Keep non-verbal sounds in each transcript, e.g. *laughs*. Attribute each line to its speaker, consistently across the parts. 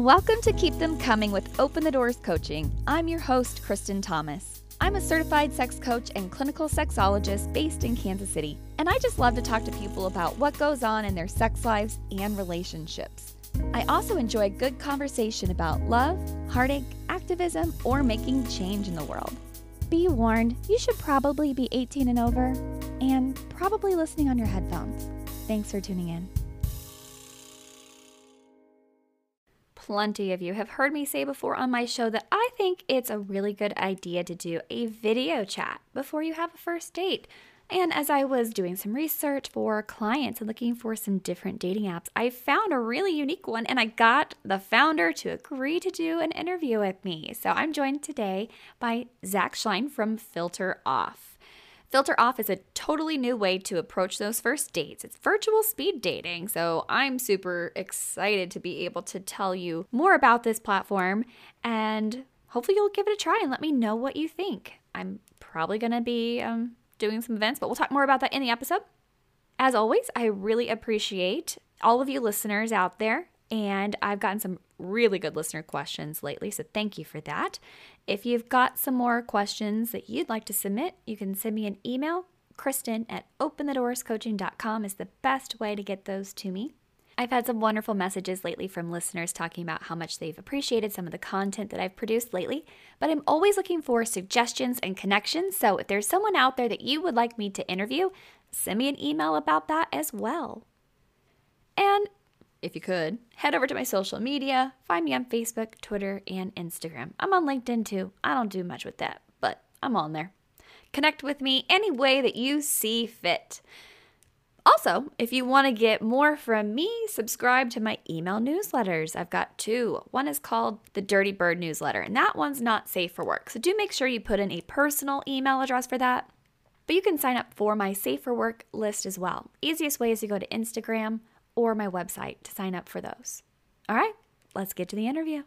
Speaker 1: Welcome to Keep Them Coming with Open the Doors Coaching. I'm your host, Kristen Thomas. I'm a certified sex coach and clinical sexologist based in Kansas City, and I just love to talk to people about what goes on in their sex lives and relationships. I also enjoy good conversation about love, heartache, activism, or making change in the world. Be warned, you should probably be 18 and over, and probably listening on your headphones. Thanks for tuning in. Plenty of you have heard me say before on my show that I think it's a really good idea to do a video chat before you have a first date. And as I was doing some research for clients and looking for some different dating apps, I found a really unique one and I got the founder to agree to do an interview with me. So I'm joined today by Zach Schleien from Filter Off. Filter Off is a totally new way to approach those first dates. It's virtual speed dating. So I'm super excited to be able to tell you more about this platform and hopefully you'll give it a try and let me know what you think. I'm probably going to be um, doing some events, but we'll talk more about that in the episode. As always, I really appreciate all of you listeners out there and I've gotten some really good listener questions lately, so thank you for that. If you've got some more questions that you'd like to submit, you can send me an email. Kristen at openthedoorscoaching.com is the best way to get those to me. I've had some wonderful messages lately from listeners talking about how much they've appreciated some of the content that I've produced lately, but I'm always looking for suggestions and connections. So if there's someone out there that you would like me to interview, send me an email about that as well. And if you could, head over to my social media. Find me on Facebook, Twitter, and Instagram. I'm on LinkedIn too. I don't do much with that, but I'm on there. Connect with me any way that you see fit. Also, if you want to get more from me, subscribe to my email newsletters. I've got two. One is called the Dirty Bird newsletter, and that one's not safe for work. So do make sure you put in a personal email address for that. But you can sign up for my Safe for Work list as well. Easiest way is to go to Instagram or my website to sign up for those. All right, let's get to the interview.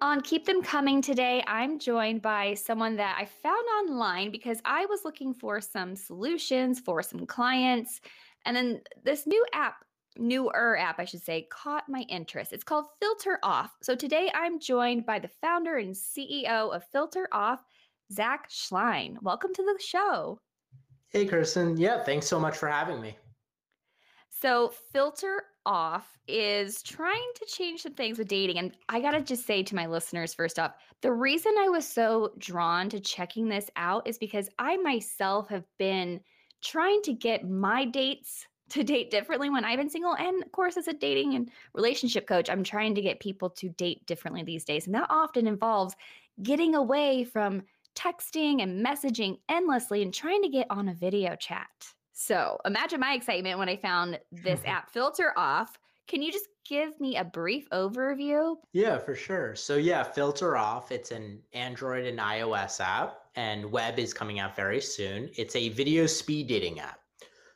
Speaker 1: On Keep Them Coming today, I'm joined by someone that I found online because I was looking for some solutions for some clients. And then this new app, newer app, I should say, caught my interest. It's called Filter Off. So today I'm joined by the founder and CEO of Filter Off, Zach Schleien. Welcome to the show.
Speaker 2: Hey, Kirsten. Yeah, thanks so much for having me.
Speaker 1: So, Filter Off is trying to change some things with dating. And I got to just say to my listeners, first off, the reason I was so drawn to checking this out is because I myself have been trying to get my dates *laughs* to date differently when I've been single. And of course, as a dating and relationship coach, I'm trying to get people to date differently these days. And that often involves getting away from texting and messaging endlessly and trying to get on a video chat. So imagine my excitement when I found this *laughs* app filter off. Can you just give me a brief overview?
Speaker 2: Yeah, for sure. So, yeah, Filter Off, it's an Android and iOS app, and web is coming out very soon. It's a video speed dating app.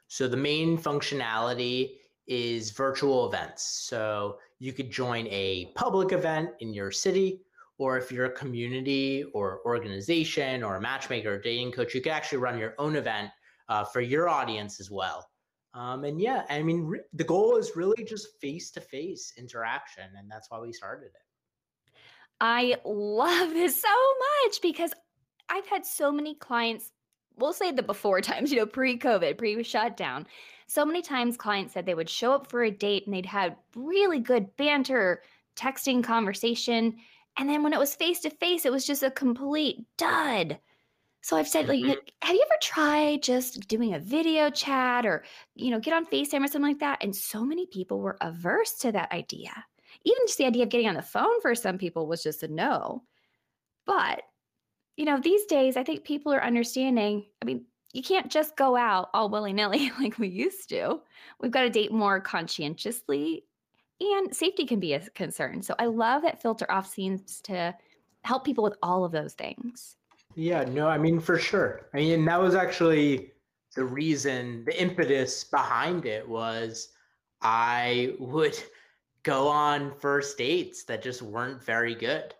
Speaker 2: So, the main functionality is virtual events. So, you could join a public event in your city or if you're a community or organization or a matchmaker or dating coach, you can actually run your own event uh, for your audience as well. Um, and yeah, I mean, re- the goal is really just face to face interaction. And that's why we started it.
Speaker 1: I love this so much because I've had so many clients, we'll say the before times, you know, pre COVID, pre shutdown. So many times clients said they would show up for a date and they'd have really good banter, texting conversation. And then when it was face to face, it was just a complete dud. So I've said, like, mm-hmm. have you ever tried just doing a video chat or, you know, get on FaceTime or something like that? And so many people were averse to that idea. Even just the idea of getting on the phone for some people was just a no. But, you know, these days, I think people are understanding. I mean, you can't just go out all willy nilly *laughs* like we used to. We've got to date more conscientiously and safety can be a concern. So I love that Filter Off seems to help people with all of those things.
Speaker 2: Yeah, no, I mean, for sure. I mean, that was actually the reason, the impetus behind it was I would *laughs* go on first dates that just weren't very good.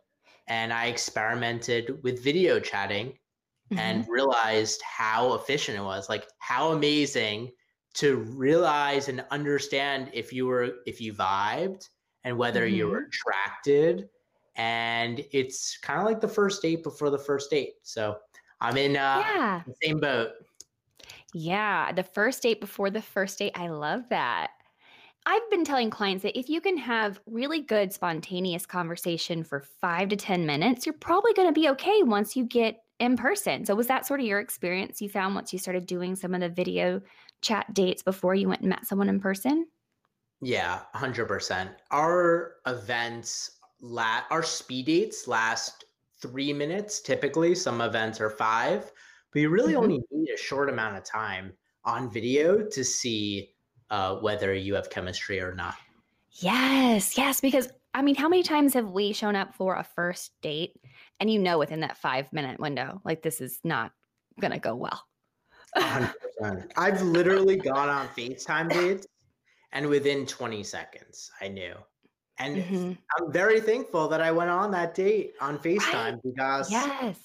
Speaker 2: And I experimented with video chatting mm-hmm. and realized how efficient it was, like how amazing to realize and understand if you were if you vibed and whether mm-hmm. you were mm-hmm. attracted and it's kind of like the first date before the first date so i'm in uh yeah. the same boat
Speaker 1: yeah the first date before the first date i love that I've been telling clients that if you can have really good spontaneous conversation for five to 10 minutes, you're probably going to be okay once you get in person. So, was that sort of your experience you found once you started doing some of the video chat dates before you went and met someone in person?
Speaker 2: Yeah, 100%. Our events, la- our speed dates last three minutes typically. Some events are five, but you really mm-hmm. only need a short amount of time on video to see uh, whether you have chemistry or not.
Speaker 1: Yes, yes, because I mean, how many times have we shown up for a first date and you know within that five minute window, like this is not going to go well?
Speaker 2: 100%. I've literally gone on FaceTime dates and within 20 seconds, I knew. And mm-hmm. I'm very thankful that I went on that date on FaceTime right. because,
Speaker 1: yes.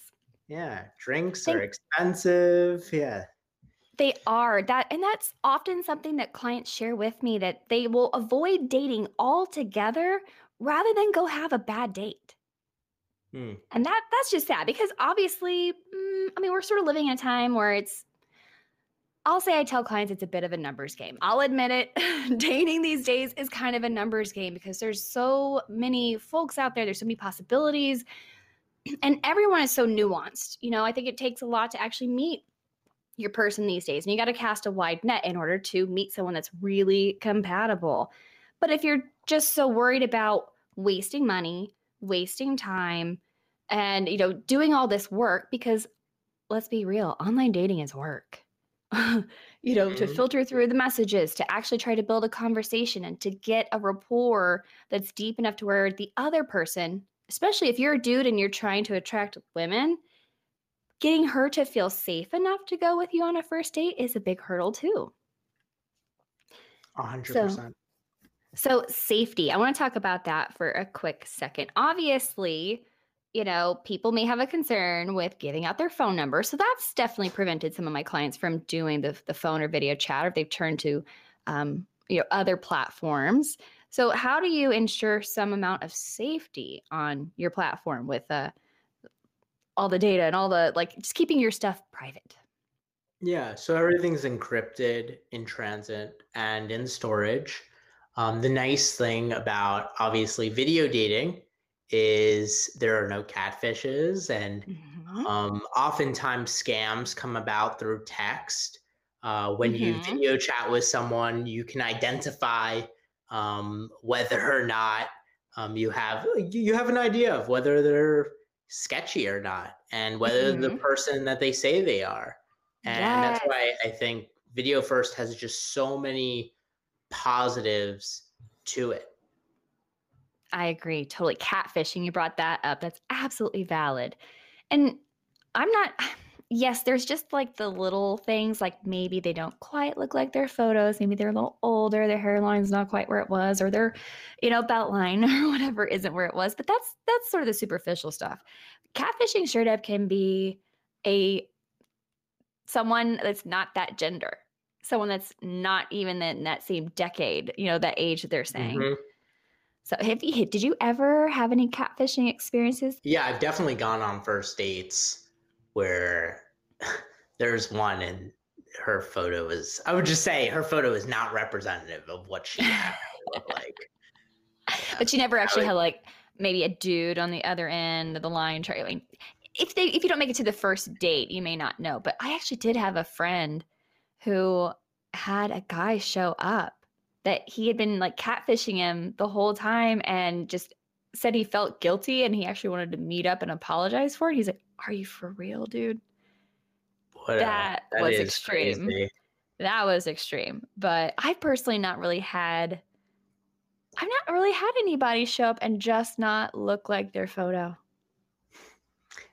Speaker 2: Yeah, drinks Thank- are expensive. Yeah.
Speaker 1: They are that, and that's often something that clients share with me that they will avoid dating altogether rather than go have a bad date. Hmm. And that that's just sad because obviously, mm, I mean, we're sort of living in a time where it's. I'll say I tell clients it's a bit of a numbers game. I'll admit it. *laughs* dating these days is kind of a numbers game because there's so many folks out there. There's so many possibilities, *clears throat* and everyone is so nuanced. You know, I think it takes a lot to actually meet your person these days. And you got to cast a wide net in order to meet someone that's really compatible. But if you're just so worried about wasting money, wasting time, and you know, doing all this work because let's be real, online dating is work. *laughs* you know, mm-hmm. to filter through the messages, to actually try to build a conversation and to get a rapport that's deep enough to where the other person, especially if you're a dude and you're trying to attract women, getting her to feel safe enough to go with you on a first date is a big hurdle too.
Speaker 2: 100%.
Speaker 1: So, so safety, I want to talk about that for a quick second. Obviously, you know, people may have a concern with giving out their phone number. So that's definitely prevented some of my clients from doing the, the phone or video chat, or if they've turned to, um, you know, other platforms. So how do you ensure some amount of safety on your platform with a all the data and all the like just keeping your stuff private.
Speaker 2: Yeah, so everything's encrypted in transit and in storage. Um, the nice thing about obviously video dating is there are no catfishes, and mm-hmm. um, oftentimes scams come about through text. Uh, when mm-hmm. you video chat with someone, you can identify um, whether or not um, you have you have an idea of whether they're sketchy or not and whether mm-hmm. the person that they say they are. And yes. that's why I think video first has just so many positives to it.
Speaker 1: I agree. Totally. Catfishing, you brought that up. That's absolutely valid. And I'm not *sighs* yes, there's just like the little things, like maybe they don't quite look like their photos. Maybe they're a little older, their hairline's not quite where it was, or their, you know, belt line *laughs* or whatever isn't where it was. But that's that's sort of the superficial stuff. Catfishing shirt up can be a someone that's not that gender, someone that's not even in that same decade, you know, that age that they're saying. Mm-hmm. So, have you, did you ever have any catfishing experiences?
Speaker 2: Yeah, I've definitely gone on first dates where *laughs* there's one and her photo is I would just say her photo is not representative of what she *laughs* looked like.
Speaker 1: Yeah. But she never actually would, had like maybe a dude on the other end of the line trying. I if they if you don't make it to the first date, you may not know. But I actually did have a friend who had a guy show up that he had been like catfishing him the whole time and just said he felt guilty and he actually wanted to meet up and apologize for it. He's like, Are you for real, dude? That, that was extreme. Crazy. That was extreme. But I've personally not really had I've not really had anybody show up and just not look like their photo.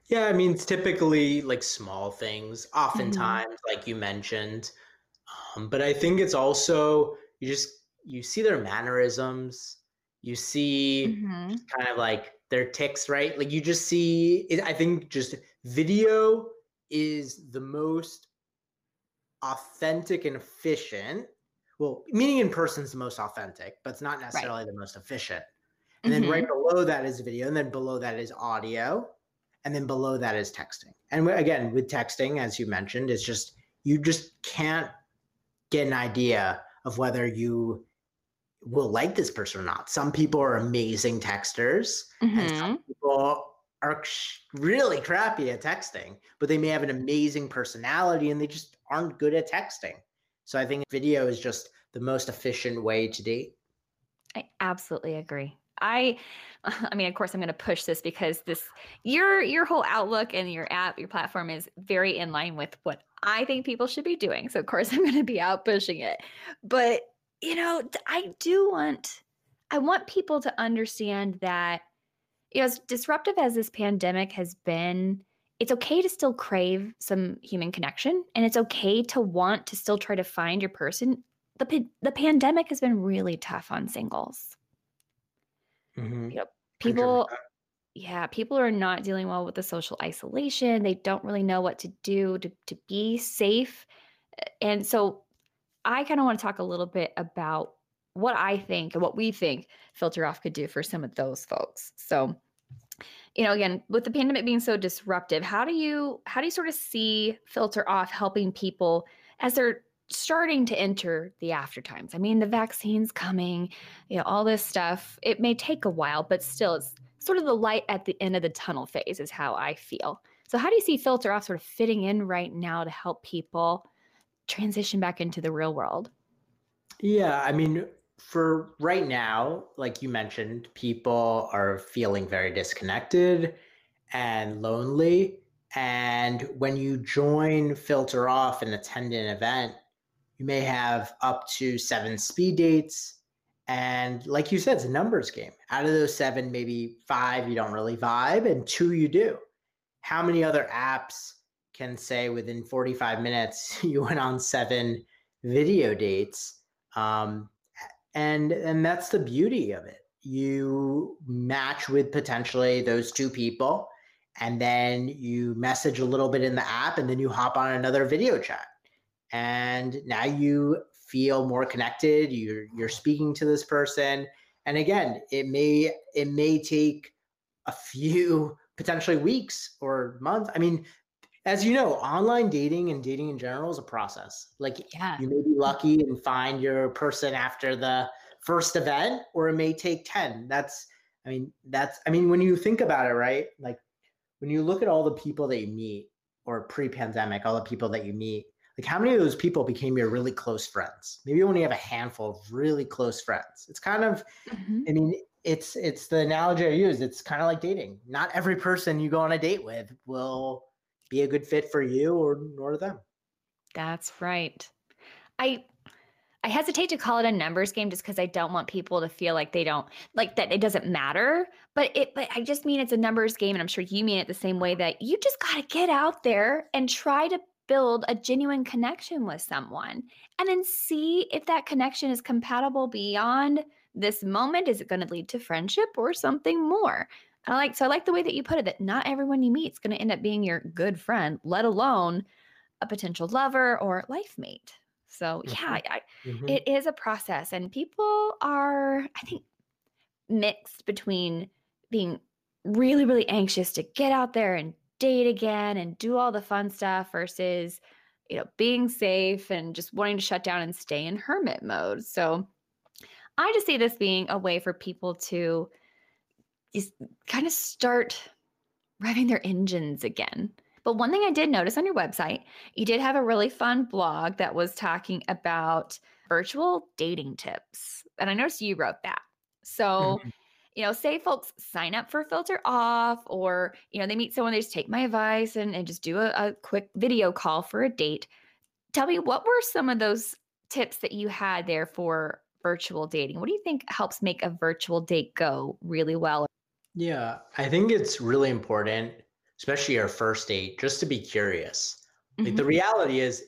Speaker 2: Yeah, I mean, it's typically like small things, mm-hmm. oftentimes, mm-hmm. like you mentioned. Um, but I think it's also you just you see their mannerisms, you see mm-hmm. kind of like their tics, right? Like you just see, it, I think just video is the most authentic and efficient. Well, meeting in person is the most authentic, but it's not necessarily right. the most efficient. And mm-hmm. then right mm-hmm. below that is video, and then below that is audio, and then below that is texting. And again, with texting, as you mentioned, it's just you just can't get an idea of whether you will like this person or not. Some people are amazing texters, mm-hmm. and some mm-hmm. people are really crappy at texting, but they may have an amazing personality and they just aren't good at texting. So I think video is just the most efficient way to date.
Speaker 1: I absolutely agree. I *laughs* I mean, of course I'm going to push this because this your your whole outlook and your app, your platform is very in line with what I think people should be doing. So of course *laughs* I'm going to be out pushing it. But, you know, I do want I want people to understand that you know, as disruptive as this pandemic has been, it's okay to still crave some human connection and it's okay to want to still try to find your person. The, the pandemic has been really tough on singles. Mm-hmm. You know, people, yeah, people are not dealing well with the social isolation. They don't really know what to do to, to be safe. And so I kind of want to talk a little bit about what I think and what we think Filter Off could do for some of those folks. So, you know, again, with the pandemic being so disruptive, how do you how do you sort of see Filter Off helping people as they're starting to enter the after times? I mean, the vaccine's coming, you know, all this stuff. It may take a while, but still it's sort of the light at the end of the tunnel phase is how I feel. So how do you see Filter Off sort of fitting in right now to help people transition back into the real world?
Speaker 2: Yeah, I mean, for right now, like you mentioned, people are feeling very disconnected and lonely. And when you join Filter Off and attend an event, you may have up to seven speed dates. And like you said, it's a numbers game. Out of those seven, maybe five you don't really vibe, and two you do. How many other apps can say within 45 minutes *laughs* you went on seven video dates? Um, and and that's the beauty of it. You match with potentially those two people and then you message a little bit in the app and then you hop on another video chat. And now you feel more connected you're you're speaking to this person. And again it may it may take a few *laughs* potentially weeks or months. I mean as you know online dating and dating in general is a process. Like yeah. you may be lucky and find your person after the first event or it may take 10 that's i mean that's i mean when you think about it right? Like when you look at all the people that you meet or pre-pandemic all the people that you meet like how many of those people became your really close friends? Maybe you only have a handful of really close friends. It's kind of mm-hmm. i mean it's it's the analogy i use. It's kind of like dating. Not every person you go on a date with will be a good fit for you or nor them
Speaker 1: that's right i I hesitate to call it a numbers game just because I don't want people to feel like they don't like that it doesn't matter. But it but I just mean it's a numbers game and I'm sure you mean it the same way that you just gotta get out there and try to build a genuine connection with someone and then see if that connection is compatible beyond this moment. Is it going to lead to friendship or something more? I like so I like the way that you put it that not everyone you meet is going to end up being your good friend, let alone a potential lover or life mate. So yeah, mm-hmm. I, mm-hmm. it is a process, and people are, I think, mixed between being really, really anxious to get out there and date again and do all the fun stuff versus, you know, being safe and just wanting to shut down and stay in hermit mode. So I just see this being a way for people to just kind of start revving their engines again. But one thing I did notice on your website, you did have a really fun blog that was talking about virtual dating tips. And I noticed you wrote that. So, mm-hmm. you know, say folks sign up for Filter Off or, you know, they meet someone, they just take my advice and, and just do a, a quick video call for a date. Tell me, what were some of those tips that you had there for virtual dating? What do you think helps make a virtual date go really well?
Speaker 2: Yeah, I think it's really important especially our first date, just to be curious. Like mm-hmm. the reality is,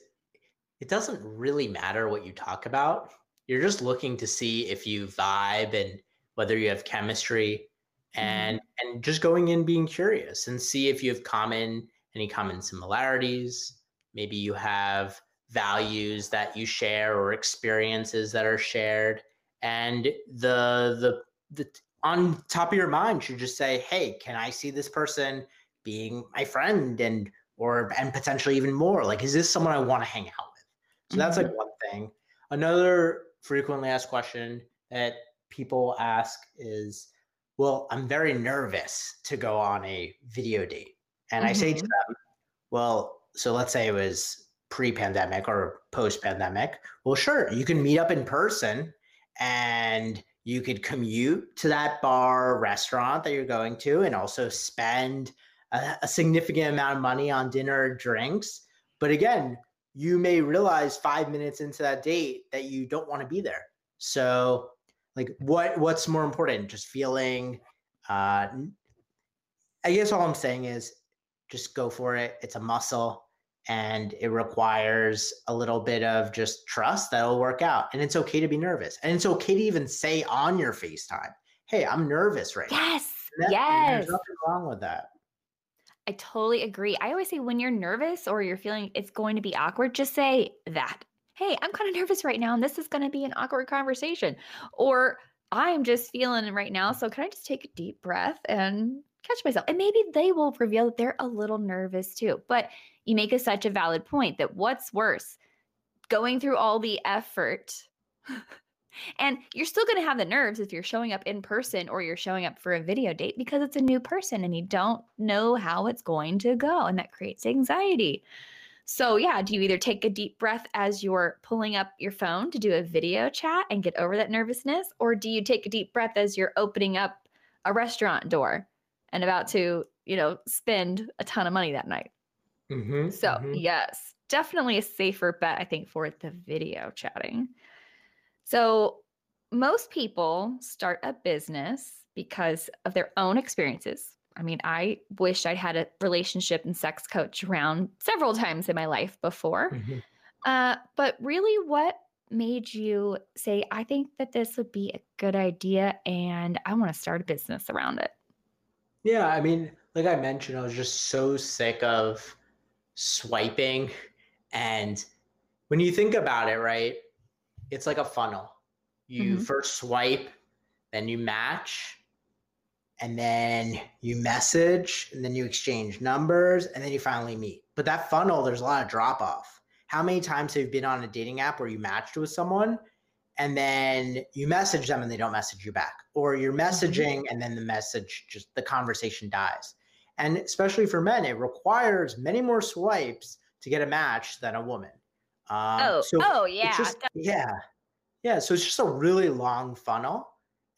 Speaker 2: it doesn't really matter what you talk about. You're just looking to see if you vibe and whether you have chemistry and mm-hmm. and just going in being curious and see if you have common any common similarities maybe you have values that you share or experiences that are shared and the the the on top of your mind should just say hey can i see this person being my friend and or and potentially even more like is this someone i want to hang out with so mm-hmm. that's like mm-hmm. one thing another frequently asked question that people ask is well i'm very nervous to go on a video date and mm-hmm. i say to mm-hmm. them well so let's say it was pre-pandemic or post-pandemic well sure you can meet up in person and you could commute to that bar restaurant that you're going to and also spend a, a significant amount of money on dinner or drinks. But again you may realize five minutes into that date that you don't want to be there. So like what what's more important? Just feeling uh i guess all i'm saying is just go for it. It's a muscle and it requires a little bit of just trust that'll work out. And it's okay to be nervous. And it's okay to even say on your FaceTime, hey, I'm nervous right
Speaker 1: yes.
Speaker 2: now.
Speaker 1: Yes. Yes.
Speaker 2: There's nothing wrong with that.
Speaker 1: I totally agree. I always say when you're nervous or you're feeling it's going to be awkward, just say that. Hey, I'm kind of nervous right now, and this is going to be an awkward conversation. Or I'm just feeling it right now. So can I just take a deep breath and catch myself? And maybe they will reveal that they're a little nervous too. But you make a, such a valid point that what's worse, going through all the effort. *laughs* and you're still going to have the nerves if you're showing up in person or you're showing up for a video date because it's a new person and you don't know how it's going to go. And that creates anxiety. So, yeah, do you either take a deep breath as you're pulling up your phone to do a video chat and get over that nervousness? Or do you take a deep breath as you're opening up a restaurant door and about to, you know, spend a ton of money that night?
Speaker 2: Mm-hmm,
Speaker 1: so,
Speaker 2: mm-hmm.
Speaker 1: yes, definitely a safer bet, I think, for the video chatting. So, most people start a business because of their own experiences. I mean, I wish I'd had a relationship and sex coach around several times in my life before. Mm-hmm. Uh, but really, what made you say, I think that this would be a good idea and I want to start a business around it?
Speaker 2: Yeah, I mean, like I mentioned, I was just so sick of swiping. And when you think about it, right, it's like a funnel. You mm-hmm. first swipe, then you match, and then you message, and then you exchange numbers, and then you finally meet. But that funnel, there's a lot of drop off. How many times have you been on a dating app where you matched with someone and then you message them and they don't message you back? Or you're mm-hmm. messaging and then the message just the conversation dies. And especially for men, it requires many more swipes to get a match than a woman.
Speaker 1: Um, oh, so oh yeah,
Speaker 2: just, yeah, yeah. So it's just a really long funnel,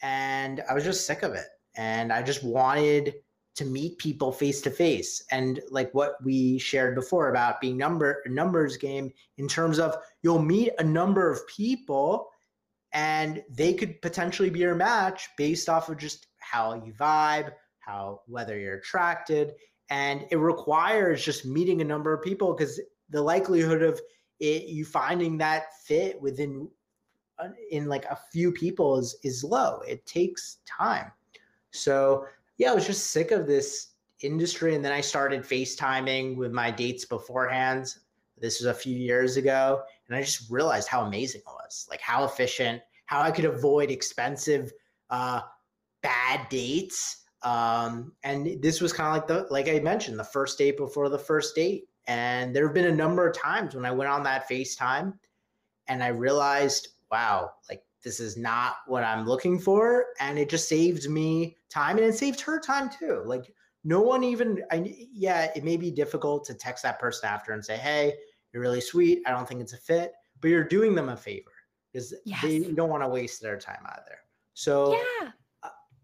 Speaker 2: and I was just sick of it, and I just wanted to meet people face to face, and like what we shared before about being number numbers game in terms of you'll meet a number of people, and they could potentially be your match based off of just how you vibe, how whether you're attracted. And it requires just meeting a number of people because the likelihood of it, you finding that fit within uh, in like a few people is is low. It takes time. So yeah i was just sick of this industry and then i started facetiming with my dates beforehand. This was a few years ago and i just realized how amazing it was like how efficient how i could avoid expensive uh, bad dates um, and this was kind of like the, like I mentioned, the first date before the first date. And there have been a number of times when I went on that FaceTime and I realized, wow, like this is not what I'm looking for. And it just saved me time and it saved her time too. Like no one even, I, yeah, it may be difficult to text that person after and say, hey, you're really sweet. I don't think it's a fit, but you're doing them a favor because yes. they don't want to waste their time either. So
Speaker 1: yeah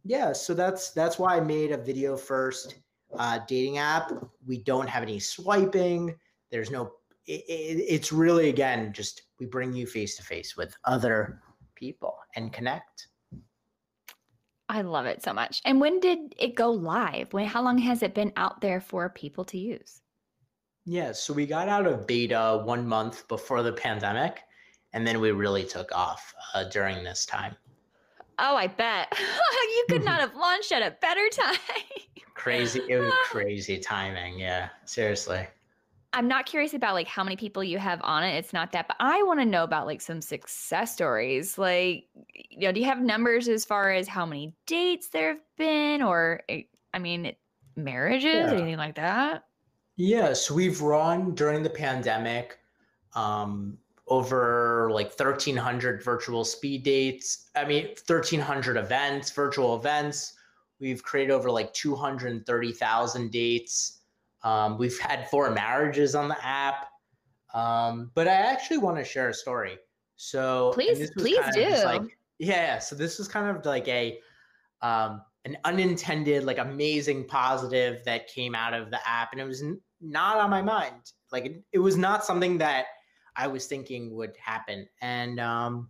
Speaker 2: yeah, so that's that's why I made a video first uh, dating app. We don't have any swiping. There's no. It, it, it's really again just we bring you face to face with other people and connect.
Speaker 1: I love it so much. And when did it go live? When how long has it been out there for people to use?
Speaker 2: Yeah, so we got out of beta one month before the pandemic, and then we really took off uh, during this time.
Speaker 1: Oh, I bet. *laughs* you could not *laughs* have launched at a better time.
Speaker 2: crazy. It was *laughs* crazy timing. Yeah, seriously.
Speaker 1: I'm not curious about like how many people you have on it. It's not that, but I want to know about like some success stories. Like, you know, do you have numbers as far as how many dates there have been, or eh, I mean, marriages, yeah. anything like that?
Speaker 2: Yes, we've run during the pandemic um, over like 1,300 virtual speed dates. I mean, 1,300 events, virtual events. We've created over like 230,000 dates. Um, we've had four marriages on the app. Um, but I actually want to share a story. So
Speaker 1: please, please do.
Speaker 2: Like, yeah, so this was kind of like a um, an unintended, like amazing positive that came out of the app, and it was n- not on my mind. Like it, it, was not something that I was thinking would happen. And um,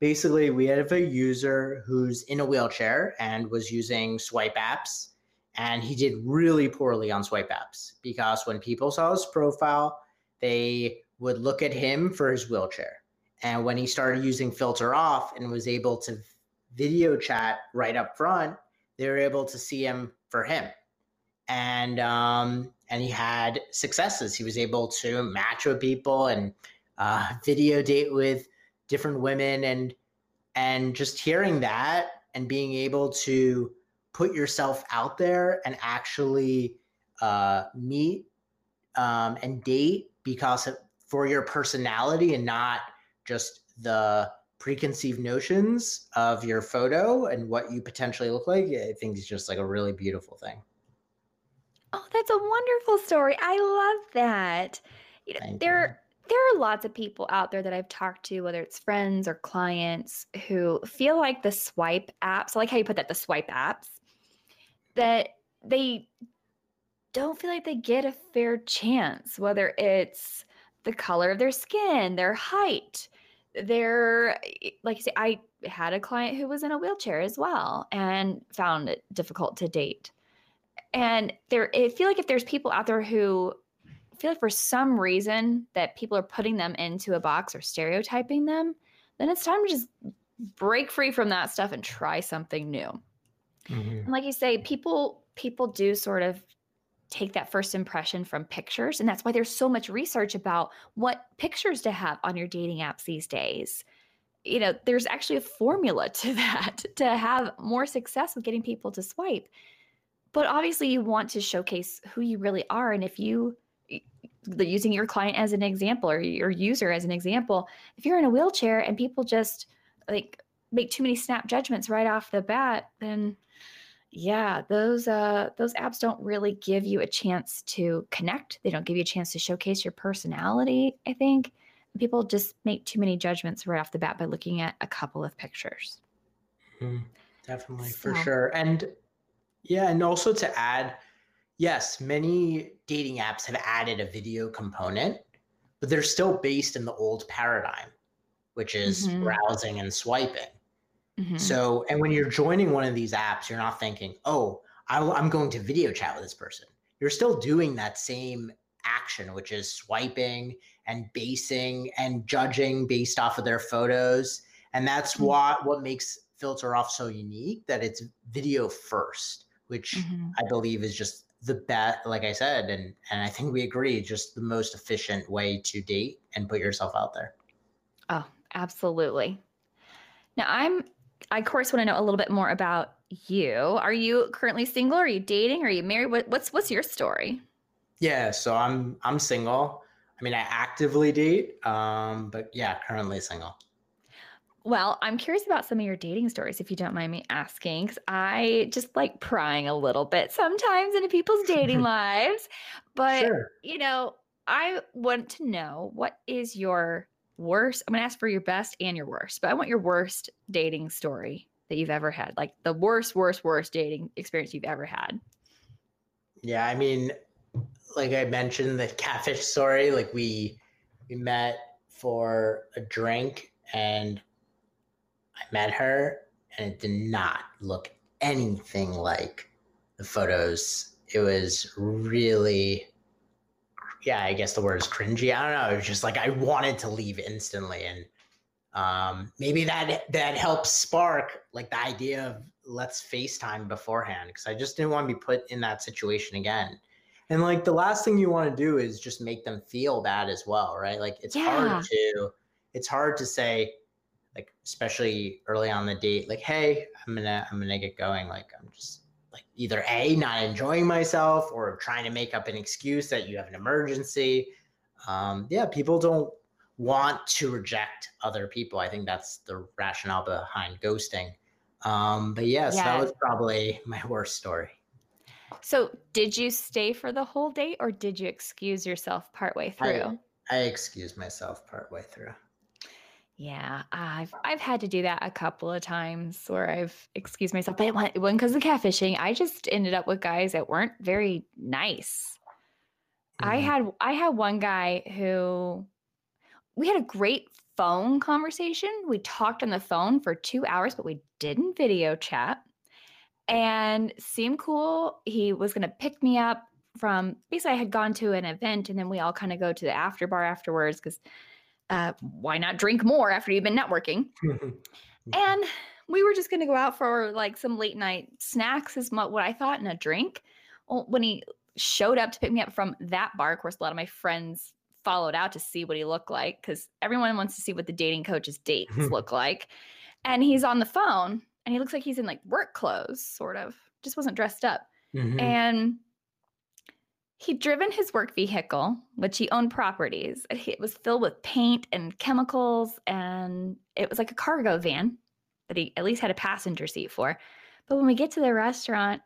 Speaker 2: basically, we have a user who's in a wheelchair and was using swipe apps and he did really poorly on swipe apps because when people saw his profile, they would look at him for his wheelchair. And when he started using filter off and was able to video chat right up front, they were able to see him for him. And um, and he had successes. He was able to match with people and uh, *laughs* video date with different women and and just hearing that and being able to put yourself out there and actually uh, meet um, and date because of, for your personality and not just the preconceived notions of your photo and what you potentially look like. I think it's just like a really beautiful thing.
Speaker 1: Oh, that's a wonderful story. I love that. You know, there there are lots of people out there that I've talked to, whether it's friends or clients, who feel like the swipe apps, I like how you put that, the swipe apps, that they don't feel like they get a fair chance, whether it's the color of their skin, their height, their, like I say, I had a client who was in a wheelchair as well and found it difficult to date. And there, I feel like if there's people out there who feel like for some reason that people are putting them into a box or stereotyping them, then it's time to just break free from that stuff and try something new. Mm-hmm. And like you say, people people do sort of take that first impression from pictures and that's why there's so much research about what pictures to have on your dating apps these days. You know there's actually a formula *laughs* to that to have more success with getting people to swipe. But obviously you want to showcase who you really are and if you using your client as an example or your user as an example if you're in a wheelchair and people just like make too many snap judgments right off the bat then yeah, those uh those apps don't really give you a chance to connect. They don't give you a chance to showcase your personality, I think. People just make too many judgments right off the bat by looking at a couple of pictures.
Speaker 2: Mm, definitely, so. for sure. And yeah, and also to add, yes, many dating apps have added a video component, but they're still based in the old paradigm, which is mm-hmm. browsing and swiping. Mm-hmm. So, and when you're joining one of these apps, you're not thinking, oh, I, I'm going to video chat with this person. You're still doing that same action, which is swiping and basing and judging based off of their photos. And that's mm-hmm. what what makes Filter Off so unique that it's video first, which mm-hmm. I believe is just the best. Like I said, and and I think we agree, just the most efficient way to date and put yourself out there.
Speaker 1: Oh, absolutely. Now I'm I, of course, want to know a little bit more about you. Are you currently single? Are you dating? Are you married? What, what's what's your story?
Speaker 2: Yeah, so I'm I'm single. I mean, I actively date, um, but yeah, currently single.
Speaker 1: Well, I'm curious about some of your dating stories, if you don't mind me asking, because I just like prying a little bit sometimes into people's dating *laughs* lives. But sure. you know, I want to know what is your worst. I'm going to ask for your best and your worst, but I want your worst dating story that you've ever had. Like the worst, worst, worst dating experience you've ever had.
Speaker 2: Yeah, I mean, like I mentioned the catfish story, like we we met for a drink and I met her and it did not look anything like the photos. It was really yeah, I guess the word is cringy. I don't know. It was just like I wanted to leave instantly, and um, maybe that that helps spark like the idea of let's FaceTime beforehand because I just didn't want to be put in that situation again. And like the last thing you want to do is just make them feel bad as well, right? Like it's
Speaker 1: Yeah.
Speaker 2: hard to it's hard to say like especially early on the date like hey, I'm going to I'm to get going like I'm just like either A not enjoying myself or trying to make up an excuse that you have an emergency. Um yeah, people don't want to reject other people. I think that's the rationale behind ghosting. Um but yes, that
Speaker 1: Yeah.
Speaker 2: was probably *laughs* my worst story.
Speaker 1: So, did you stay for the whole date or did you excuse yourself partway through?
Speaker 2: I excused myself partway through.
Speaker 1: Yeah, I've I've had to do that a couple of times where I've excused myself, but it wasn't, it because of catfishing. I just ended up with guys that weren't very nice. I
Speaker 2: Mhm.
Speaker 1: had I had one guy who we had a great phone conversation. We talked on the phone for two hours, but we didn't video chat. And seemed cool. He was gonna pick me up from basically I had gone to an event and then we all kind of go to the after bar afterwards because uh, why not drink more after you've been networking? *laughs* And we were just going to go out for like some late night snacks, is what I thought, and a drink. Well, when he showed up to pick me up from that bar, of course, a lot of my friends followed out to see what he looked like because everyone wants to see what the dating coach's dates *laughs* look like. And he's on the phone and he looks like he's in like work clothes, sort of, just wasn't dressed up.
Speaker 2: Mhm.
Speaker 1: And he'd driven his work vehicle, which he owned properties. It was filled with paint and chemicals, and it was like a cargo van that he at least had a passenger seat for. But when we get to the restaurant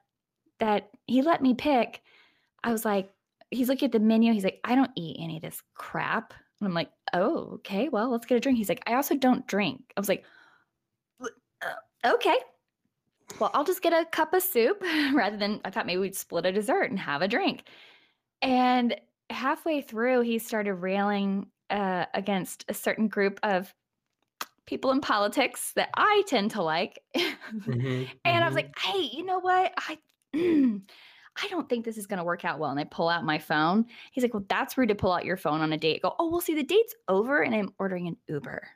Speaker 1: that he let me pick, I was like, he's looking at the menu. He's like, I don't eat any of this crap. And I'm like, oh, okay, well, let's get a drink. He's like, I also don't drink. I was like, "Uh, okay. Well, I'll just get a cup of soup *laughs* rather than I thought maybe we'd split a dessert and have a drink. And halfway through, he started railing uh, against a certain group of people in politics that I tend to like. *laughs*
Speaker 2: Mhm.
Speaker 1: And I was
Speaker 2: Mhm.
Speaker 1: like, hey, you know what? I I don't think this is gonna work out well. And I pull out my phone. He's like, Well, that's rude to pull out your phone on a date. I go, oh, well, see, the date's over and I'm ordering an Uber.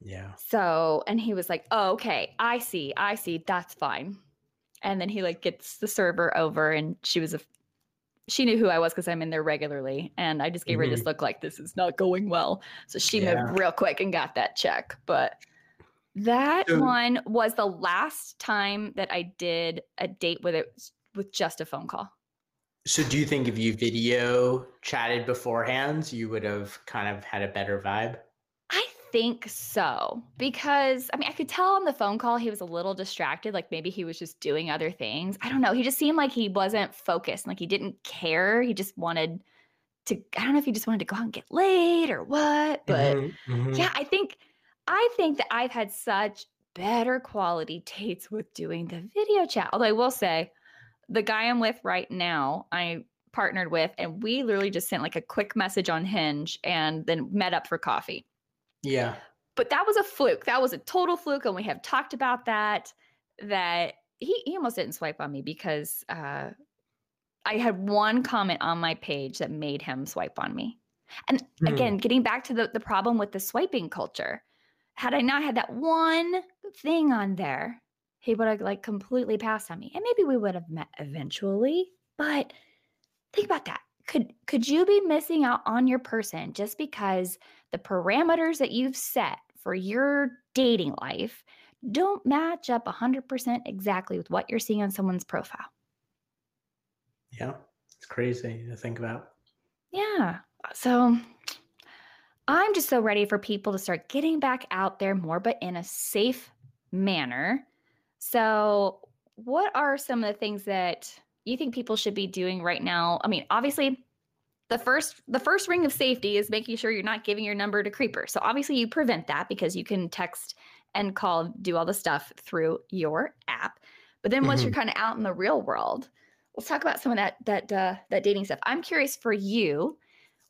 Speaker 2: yeah.
Speaker 1: So, and he was like, oh, okay, I see, I see, that's fine. And then he like gets the server over and she was a she knew who I was because I'm in there regularly. And I just gave her this look like this is not going well. So she
Speaker 2: Mm-hmm. Yeah.
Speaker 1: moved real quick and got that check. But that
Speaker 2: So-
Speaker 1: one was the last time that I did a date with it with just a phone call.
Speaker 2: So do you think if you video chatted beforehand, you would have kind of had a better vibe?
Speaker 1: I think so because I mean I could tell on the phone call he was a little distracted like maybe he was just doing other things. I don't know. He just seemed like he wasn't focused, like he didn't care. He just wanted to I don't know if he just wanted to go out and get laid or what, but
Speaker 2: Mhm, mhm.
Speaker 1: yeah, I think I think that I've had such better quality dates with doing the video chat. Although I will say the guy I'm with right now, I partnered with and we literally just sent like a quick message on Hinge and then met up for coffee
Speaker 2: Yeah.
Speaker 1: but that was a fluke. That was a total fluke, and we have talked about that. That he he almost didn't swipe on me because uh, I had one comment on my page that made him swipe on me. And
Speaker 2: Hmm.
Speaker 1: again, getting back to the the problem with the swiping culture, had I not had that one thing on there, he would have like completely passed on me, and maybe we would have met eventually. But think about that. Could could you be missing out on your person just because the parameters that you've set for your dating life don't match up 100% exactly with what you're seeing on someone's profile?
Speaker 2: Yeah. It's crazy to think about.
Speaker 1: Yeah. So I'm just so ready for people to start getting back out there more, but in a safe manner. So, what are some of the things that you think people should be doing right now? I mean, obviously, the first the first ring of safety is making sure you're not giving your number to creepers. So obviously you prevent that because you can text and call, do all the stuff through your app. But then once you're kind of out in the real world, let's talk about some of that that uh, that dating stuff. I'm curious for you,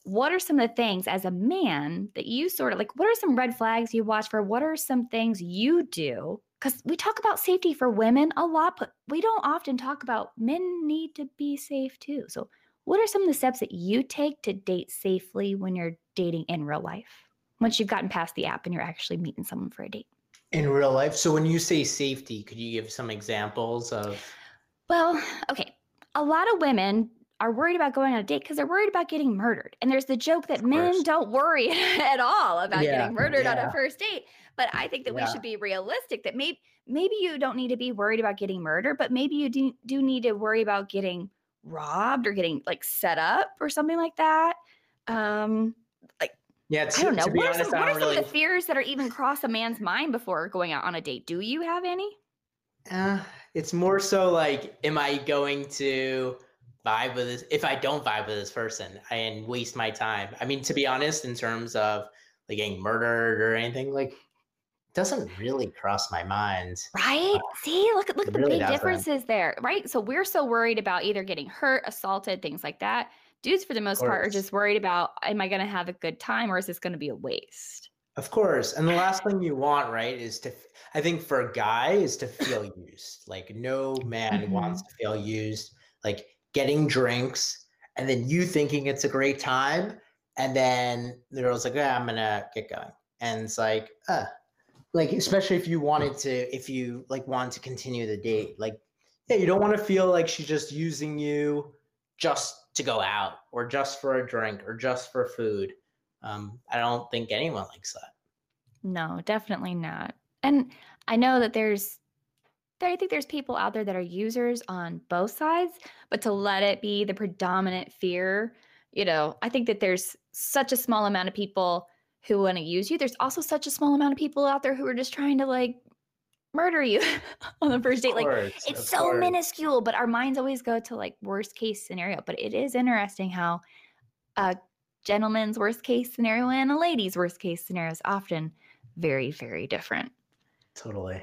Speaker 1: what are some of the things as a man that you sort of like? What are some red flags you watch for? What are some things you do? Because we talk about safety for women a lot, but we don't often talk about men need to be safe too. So, what are some of the steps that you take to date safely when you're dating in real life? Once you've gotten past the app and you're actually meeting someone for a date.
Speaker 2: In real life. So when you say safety, could you give some examples of
Speaker 1: Well, okay. A lot of women are worried about going on a date because they're worried about getting murdered. And there's the joke that men don't worry *laughs* at all about
Speaker 2: Yeah,
Speaker 1: getting murdered on a first date. But I think that we should be realistic that maybe maybe you don't need to be worried about getting murdered, but maybe you do, do need to worry about getting robbed or getting like set up or something like that. Um, like
Speaker 2: Yeah,
Speaker 1: I don't know.
Speaker 2: to be
Speaker 1: What are some, what are some
Speaker 2: really.
Speaker 1: of the fears that are even cross a man's mind before going out on a date? Do you have any?
Speaker 2: Uh, it's more so like, am I going to vibe with this? If I don't vibe with this person and waste my time, I mean, to be honest, in terms of like getting murdered or anything, like, doesn't really cross my mind.
Speaker 1: Right? Uh, See, look at look at the
Speaker 2: really
Speaker 1: big
Speaker 2: doesn't.
Speaker 1: differences there, right? So we're so worried about either getting hurt, assaulted, things like that. Dudes, for the most part, are just worried about, am I going to have a good time or is this going to be a waste?
Speaker 2: Of course. And the last thing you want, right, is to, I think for a guy, is to feel used. Like, no man mm-hmm. wants to feel used. Like, getting drinks and then you thinking it's a great time. And then the girl's like, yeah, I'm to get going. And it's like, uh, like, especially if you wanted to, if you like wanted to continue the date, like, yeah, you don't want to feel like she's just using you just to go out or just for a drink or just for food. Um, I don't think anyone likes that.
Speaker 1: No, definitely not. And I know that there's there I think there's people out there that are users on both sides, but to let it be the predominant fear, you know, I think that there's such a small amount of people who want to use you. There's also such a small amount of people out there who are just trying to like murder you *laughs* on the first date. Like
Speaker 2: course,
Speaker 1: it's so
Speaker 2: course.
Speaker 1: minuscule, but our minds always go to like worst case scenario. But it is interesting how a gentleman's worst case scenario and a lady's worst case scenario is often very, very different.
Speaker 2: Totally.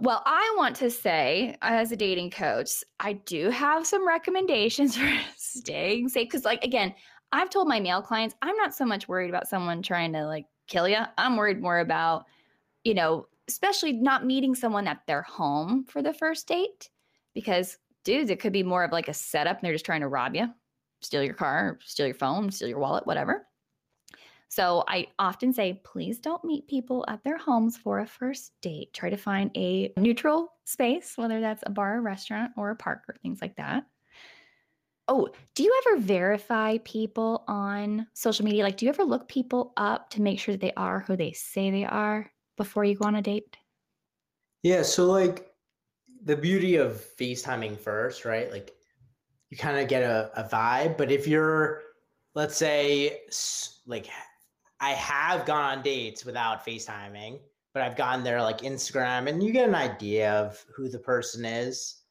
Speaker 1: Well, I want to say, as a dating coach, I do have some recommendations *laughs* for staying safe. Because, like, again, I've told my male clients, I'm not so much worried about someone trying to like kill you. I'm worried more about, you know, especially not meeting someone at their home for the first date. Because, dudes, it could be more of like a setup and they're just trying to rob you, steal your car, steal your phone, steal your wallet, whatever. So I often say, please don't meet people at their homes for a first date. Try to find a neutral space, whether that's a bar, a restaurant, or a park or things like that. Oh, do you ever verify people on social media? Like, do you ever look people up to make sure that they are who they say they are before you go on a date?
Speaker 2: Yeah. So, like, the beauty of FaceTiming first, right? Like, you kind of get a, a vibe. But if you're, let's say, like, I have gone on dates without FaceTiming, but I've gone there like Instagram and you get an idea of who the person is.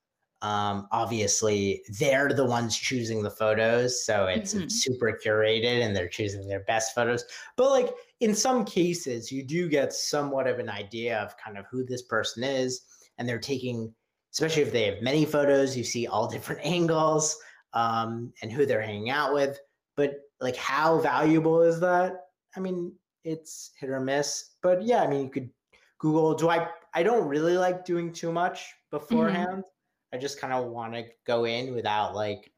Speaker 2: Um, obviously, they're the ones choosing the photos. So it's
Speaker 1: Mhm.
Speaker 2: super curated and they're choosing their best photos. But like in some cases, you do get somewhat of an idea of kind of who this person is. And they're taking, especially if they have many photos, you see all *laughs* different angles um, and who they're hanging out with. But like, how valuable is that? I mean, it's hit or miss. But yeah, I mean, you could Google. Do I? I don't really like doing too much mm-hmm. beforehand. I just kind of want to go in without like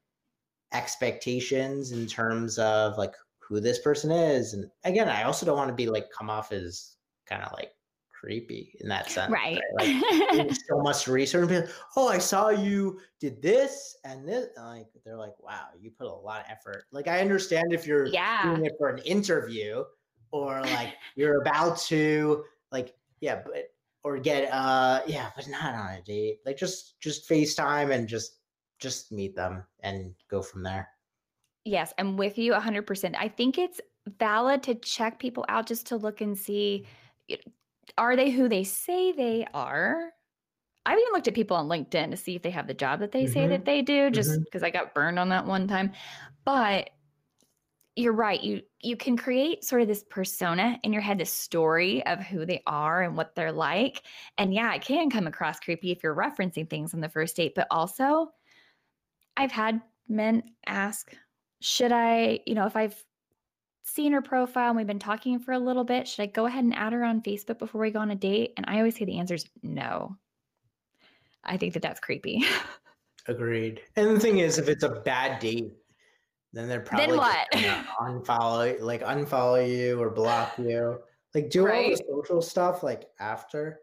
Speaker 2: expectations in terms of like who this person is. And again, I also don't want to be like come off as kind of like creepy in that sense.
Speaker 1: Right.
Speaker 2: Like *laughs* so much research like, oh, I saw you did this and this. And like they're like, wow, you put a lot of effort. Like I understand if you're
Speaker 1: yeah.
Speaker 2: doing it for an interview or like *laughs* you're about to like yeah, but or get uh yeah, but not on a date. Like just just FaceTime and just just meet them and go from there.
Speaker 1: Yes, I'm with you 100%. I think it's valid to check people out just to look and see are they who they say they are? I've even looked at people on LinkedIn to see if they have the job that they say mm-hmm. that they do, just
Speaker 2: mm-hmm.
Speaker 1: because I got burned on that one time. But you're right. You you can create sort of this persona in your head, this story of who they are and what they're like. And yeah, it can come across creepy if you're referencing things on the first date, but also I've had men ask, should I, you know, if I've seen her profile and we've been talking for a little bit, should I go ahead and add her on Facebook before we go on a date? And I always say the answer is no. I think that that's creepy. *laughs*
Speaker 2: Agreed. And the thing is, if it's a bad date, then they're probably just
Speaker 1: what?
Speaker 2: unfollow, like unfollow you or block you. Like do all the social stuff like after.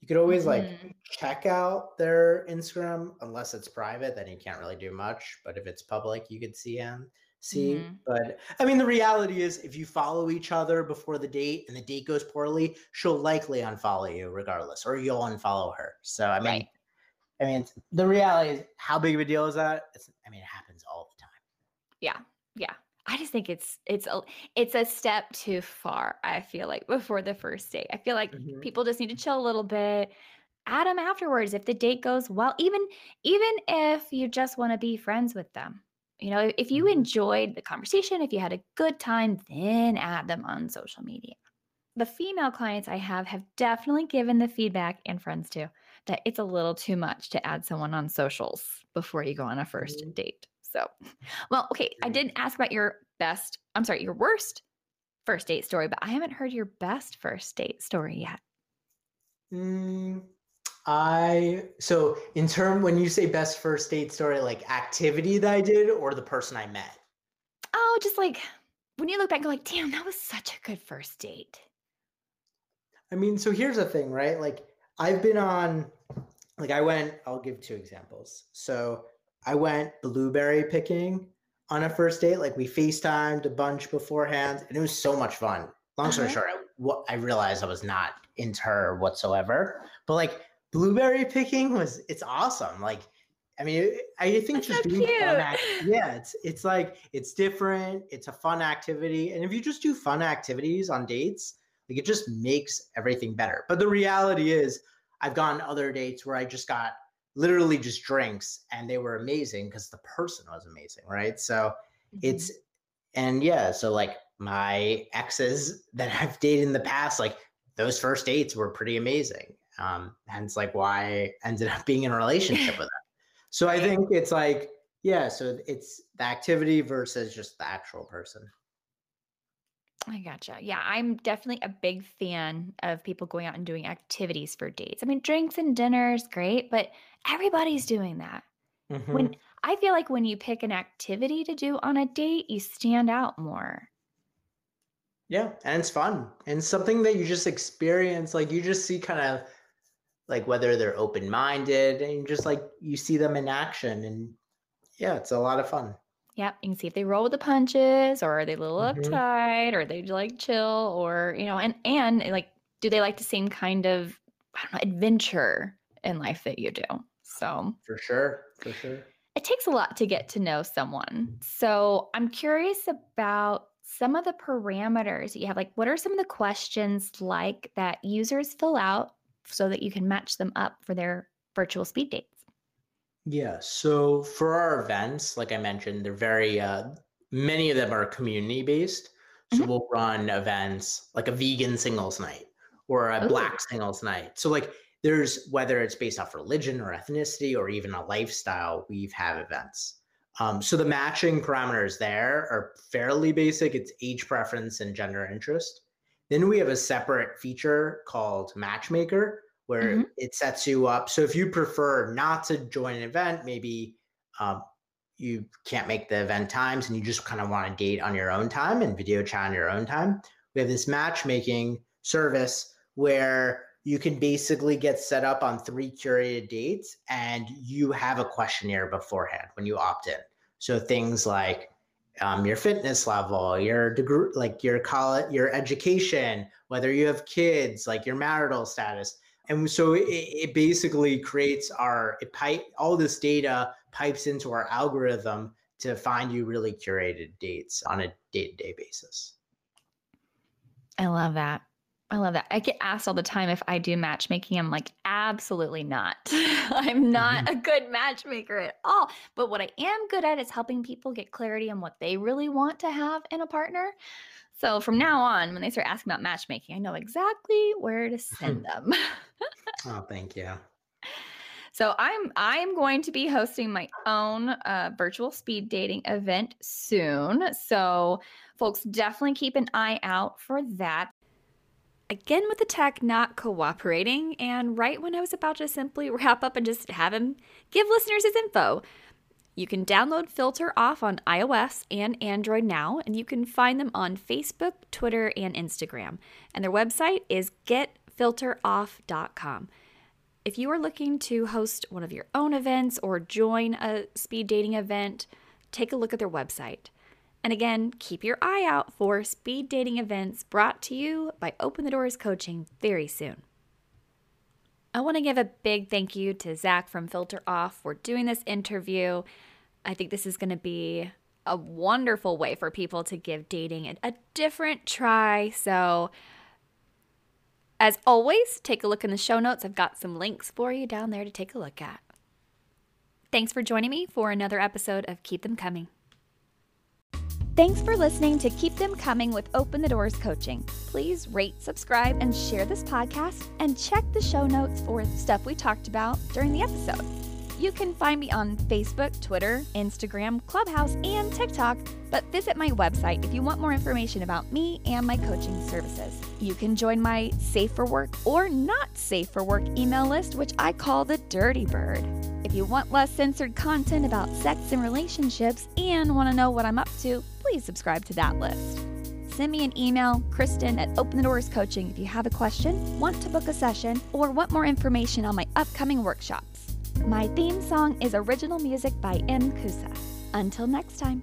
Speaker 2: You could always like mm-hmm. check out their Instagram unless it's private, then you can't really do much. But if it's public, you could see him see. Mm-hmm. But I mean, the reality is, if you follow each other before the date and the date goes poorly, she'll likely unfollow you regardless, or you'll unfollow her. So I mean, right. I mean, the reality is, how big of a deal is that? It's, I mean, it happens all the time.
Speaker 1: Yeah, yeah. I just think it's it's a it's a step too far. I feel like before the first date. I feel like mm-hmm. people just need to chill a little bit. Add them afterwards if the date goes well. Even even if you just want to be friends with them, you know, if you mm-hmm. enjoyed the conversation, if you had a good time, then add them on social media. The female clients I have have definitely given the feedback, and friends too, that it's a little too much to add someone on socials before you go on a 1st mm-hmm. date. So, well, okay, I didn't ask about your best, I'm sorry, your worst first date story, but I haven't heard your best first date story yet.
Speaker 2: Mm, I so in term when you say best first date story, like activity that I did or the person I met?
Speaker 1: Oh, just like when you look back, and go like, damn, that was such a good first date.
Speaker 2: I mean, so here's the thing, right? Like I've been on like I went, I'll give two examples. So I went blueberry picking on a first date. Like we FaceTimed a bunch beforehand, and it was so much fun. Long story uh-huh. short, I, what I realized I was not into her whatsoever. But like blueberry picking was it's awesome. Like, I mean, I think That's just so doing fun. Act- yeah, it's it's like it's different. It's a fun activity, and if you just do fun activities on dates, like it just makes everything better. But the reality is, I've gone other dates where I just got literally just drinks, and they were amazing because the person was amazing, right? So mm-hmm. it's and yeah, so like my exes *laughs* that I've dated in the past, like those first dates were pretty amazing. Um, hence, like why I ended up being in a relationship *laughs* with them. So I think it's like, yeah, so it's the activity versus just the actual person.
Speaker 1: I gotcha. Yeah, I'm definitely a big fan of people going out and doing activities for dates. I mean, drinks and dinners, great, but everybody's doing that. Mm-hmm. When I feel like when you pick an activity to do on a date, you stand out more.
Speaker 2: Yeah, and it's fun and something that you just experience. Like you just see kind of like whether they're open minded and just like you see them in action. And yeah, it's a lot of fun.
Speaker 1: Yep, you can see if they roll with the punches, or are they a little mm-hmm. uptight, or they like chill, or you know, and and like, do they like the same kind of know, adventure in life that you do? So
Speaker 2: for sure, for sure,
Speaker 1: it takes a lot to get to know someone. So I'm curious about some of the parameters you have. Like, what are some of the questions like that users fill out so that you can match them up for their virtual speed dates?
Speaker 2: Yeah. So for our events, like I mentioned, they're very, uh, many of them are community based. So mm-hmm. we'll run events like a vegan singles night or a Ooh. black singles night. So, like, there's whether it's based off religion or ethnicity or even a lifestyle, we've have events. Um, so the matching parameters there are fairly basic. It's age preference and gender interest. Then we have a separate feature called Matchmaker where mm-hmm. it sets you up. So if you prefer not to join an event, maybe um, you can't make the event times and you just kind of want to date on your own time and video chat on your own time, we have this matchmaking service where you can basically get set up on three curated dates and you have a questionnaire beforehand when you opt in. So things like um, your fitness level, your degree, like your college, your education, whether you have kids, like your marital status. And so it, it basically creates our it pipe all this data pipes into our algorithm to find you really curated dates on a day-to-day basis.
Speaker 1: I love that. I love that. I get asked all the time if I do matchmaking. I'm like, absolutely not. *laughs* I'm not mm-hmm. a good matchmaker at all. But what I am good at is helping people get clarity on what they really want to have in a partner. So from now on, when they start asking about matchmaking, I know exactly where to send *laughs* them. *laughs*
Speaker 2: oh, thank you.
Speaker 1: So I'm I'm going to be hosting my own uh, virtual speed dating event soon. So folks, definitely keep an eye out for that. Again, with the tech not cooperating, and right when I was about to simply *laughs* wrap up and just have him give listeners his info, you can download Filter Off on iOS and Android now, and you can find them on Facebook, Twitter, and Instagram. And their website is getfilteroff.com. If you are looking to host one of your own events or join a speed dating event, take a look at their website. And again, keep your eye out for speed dating events brought to you by Open the Doors Coaching very soon. I want to give a big thank you to Zach from Filter Off for doing this interview. I think this is going to be a wonderful way for people to give dating a, different try. So, as always, take a look in the show notes. I've got some links for you down there to take a look at. Thanks for joining me for another episode of Keep Them Coming. Thanks for listening to Keep Them Coming with Open the Doors Coaching. Please rate, subscribe, and share this podcast, and check the show notes for stuff we talked about during the episode. You can find me on Facebook, Twitter, Instagram, Clubhouse, and TikTok, but visit my website if you want more information about me and my coaching services. You can join my Safe for Work or Not Safe for Work email list, which I call the Dirty Bird. If you want less censored content about sex and relationships and want to know what I'm up to, please subscribe to that list. Send me an email, Kristen at Open the Doors Coaching, if you have a question, want to book a session, or want more information on my upcoming workshops. My theme song is original music by M. Kusa. Until next time.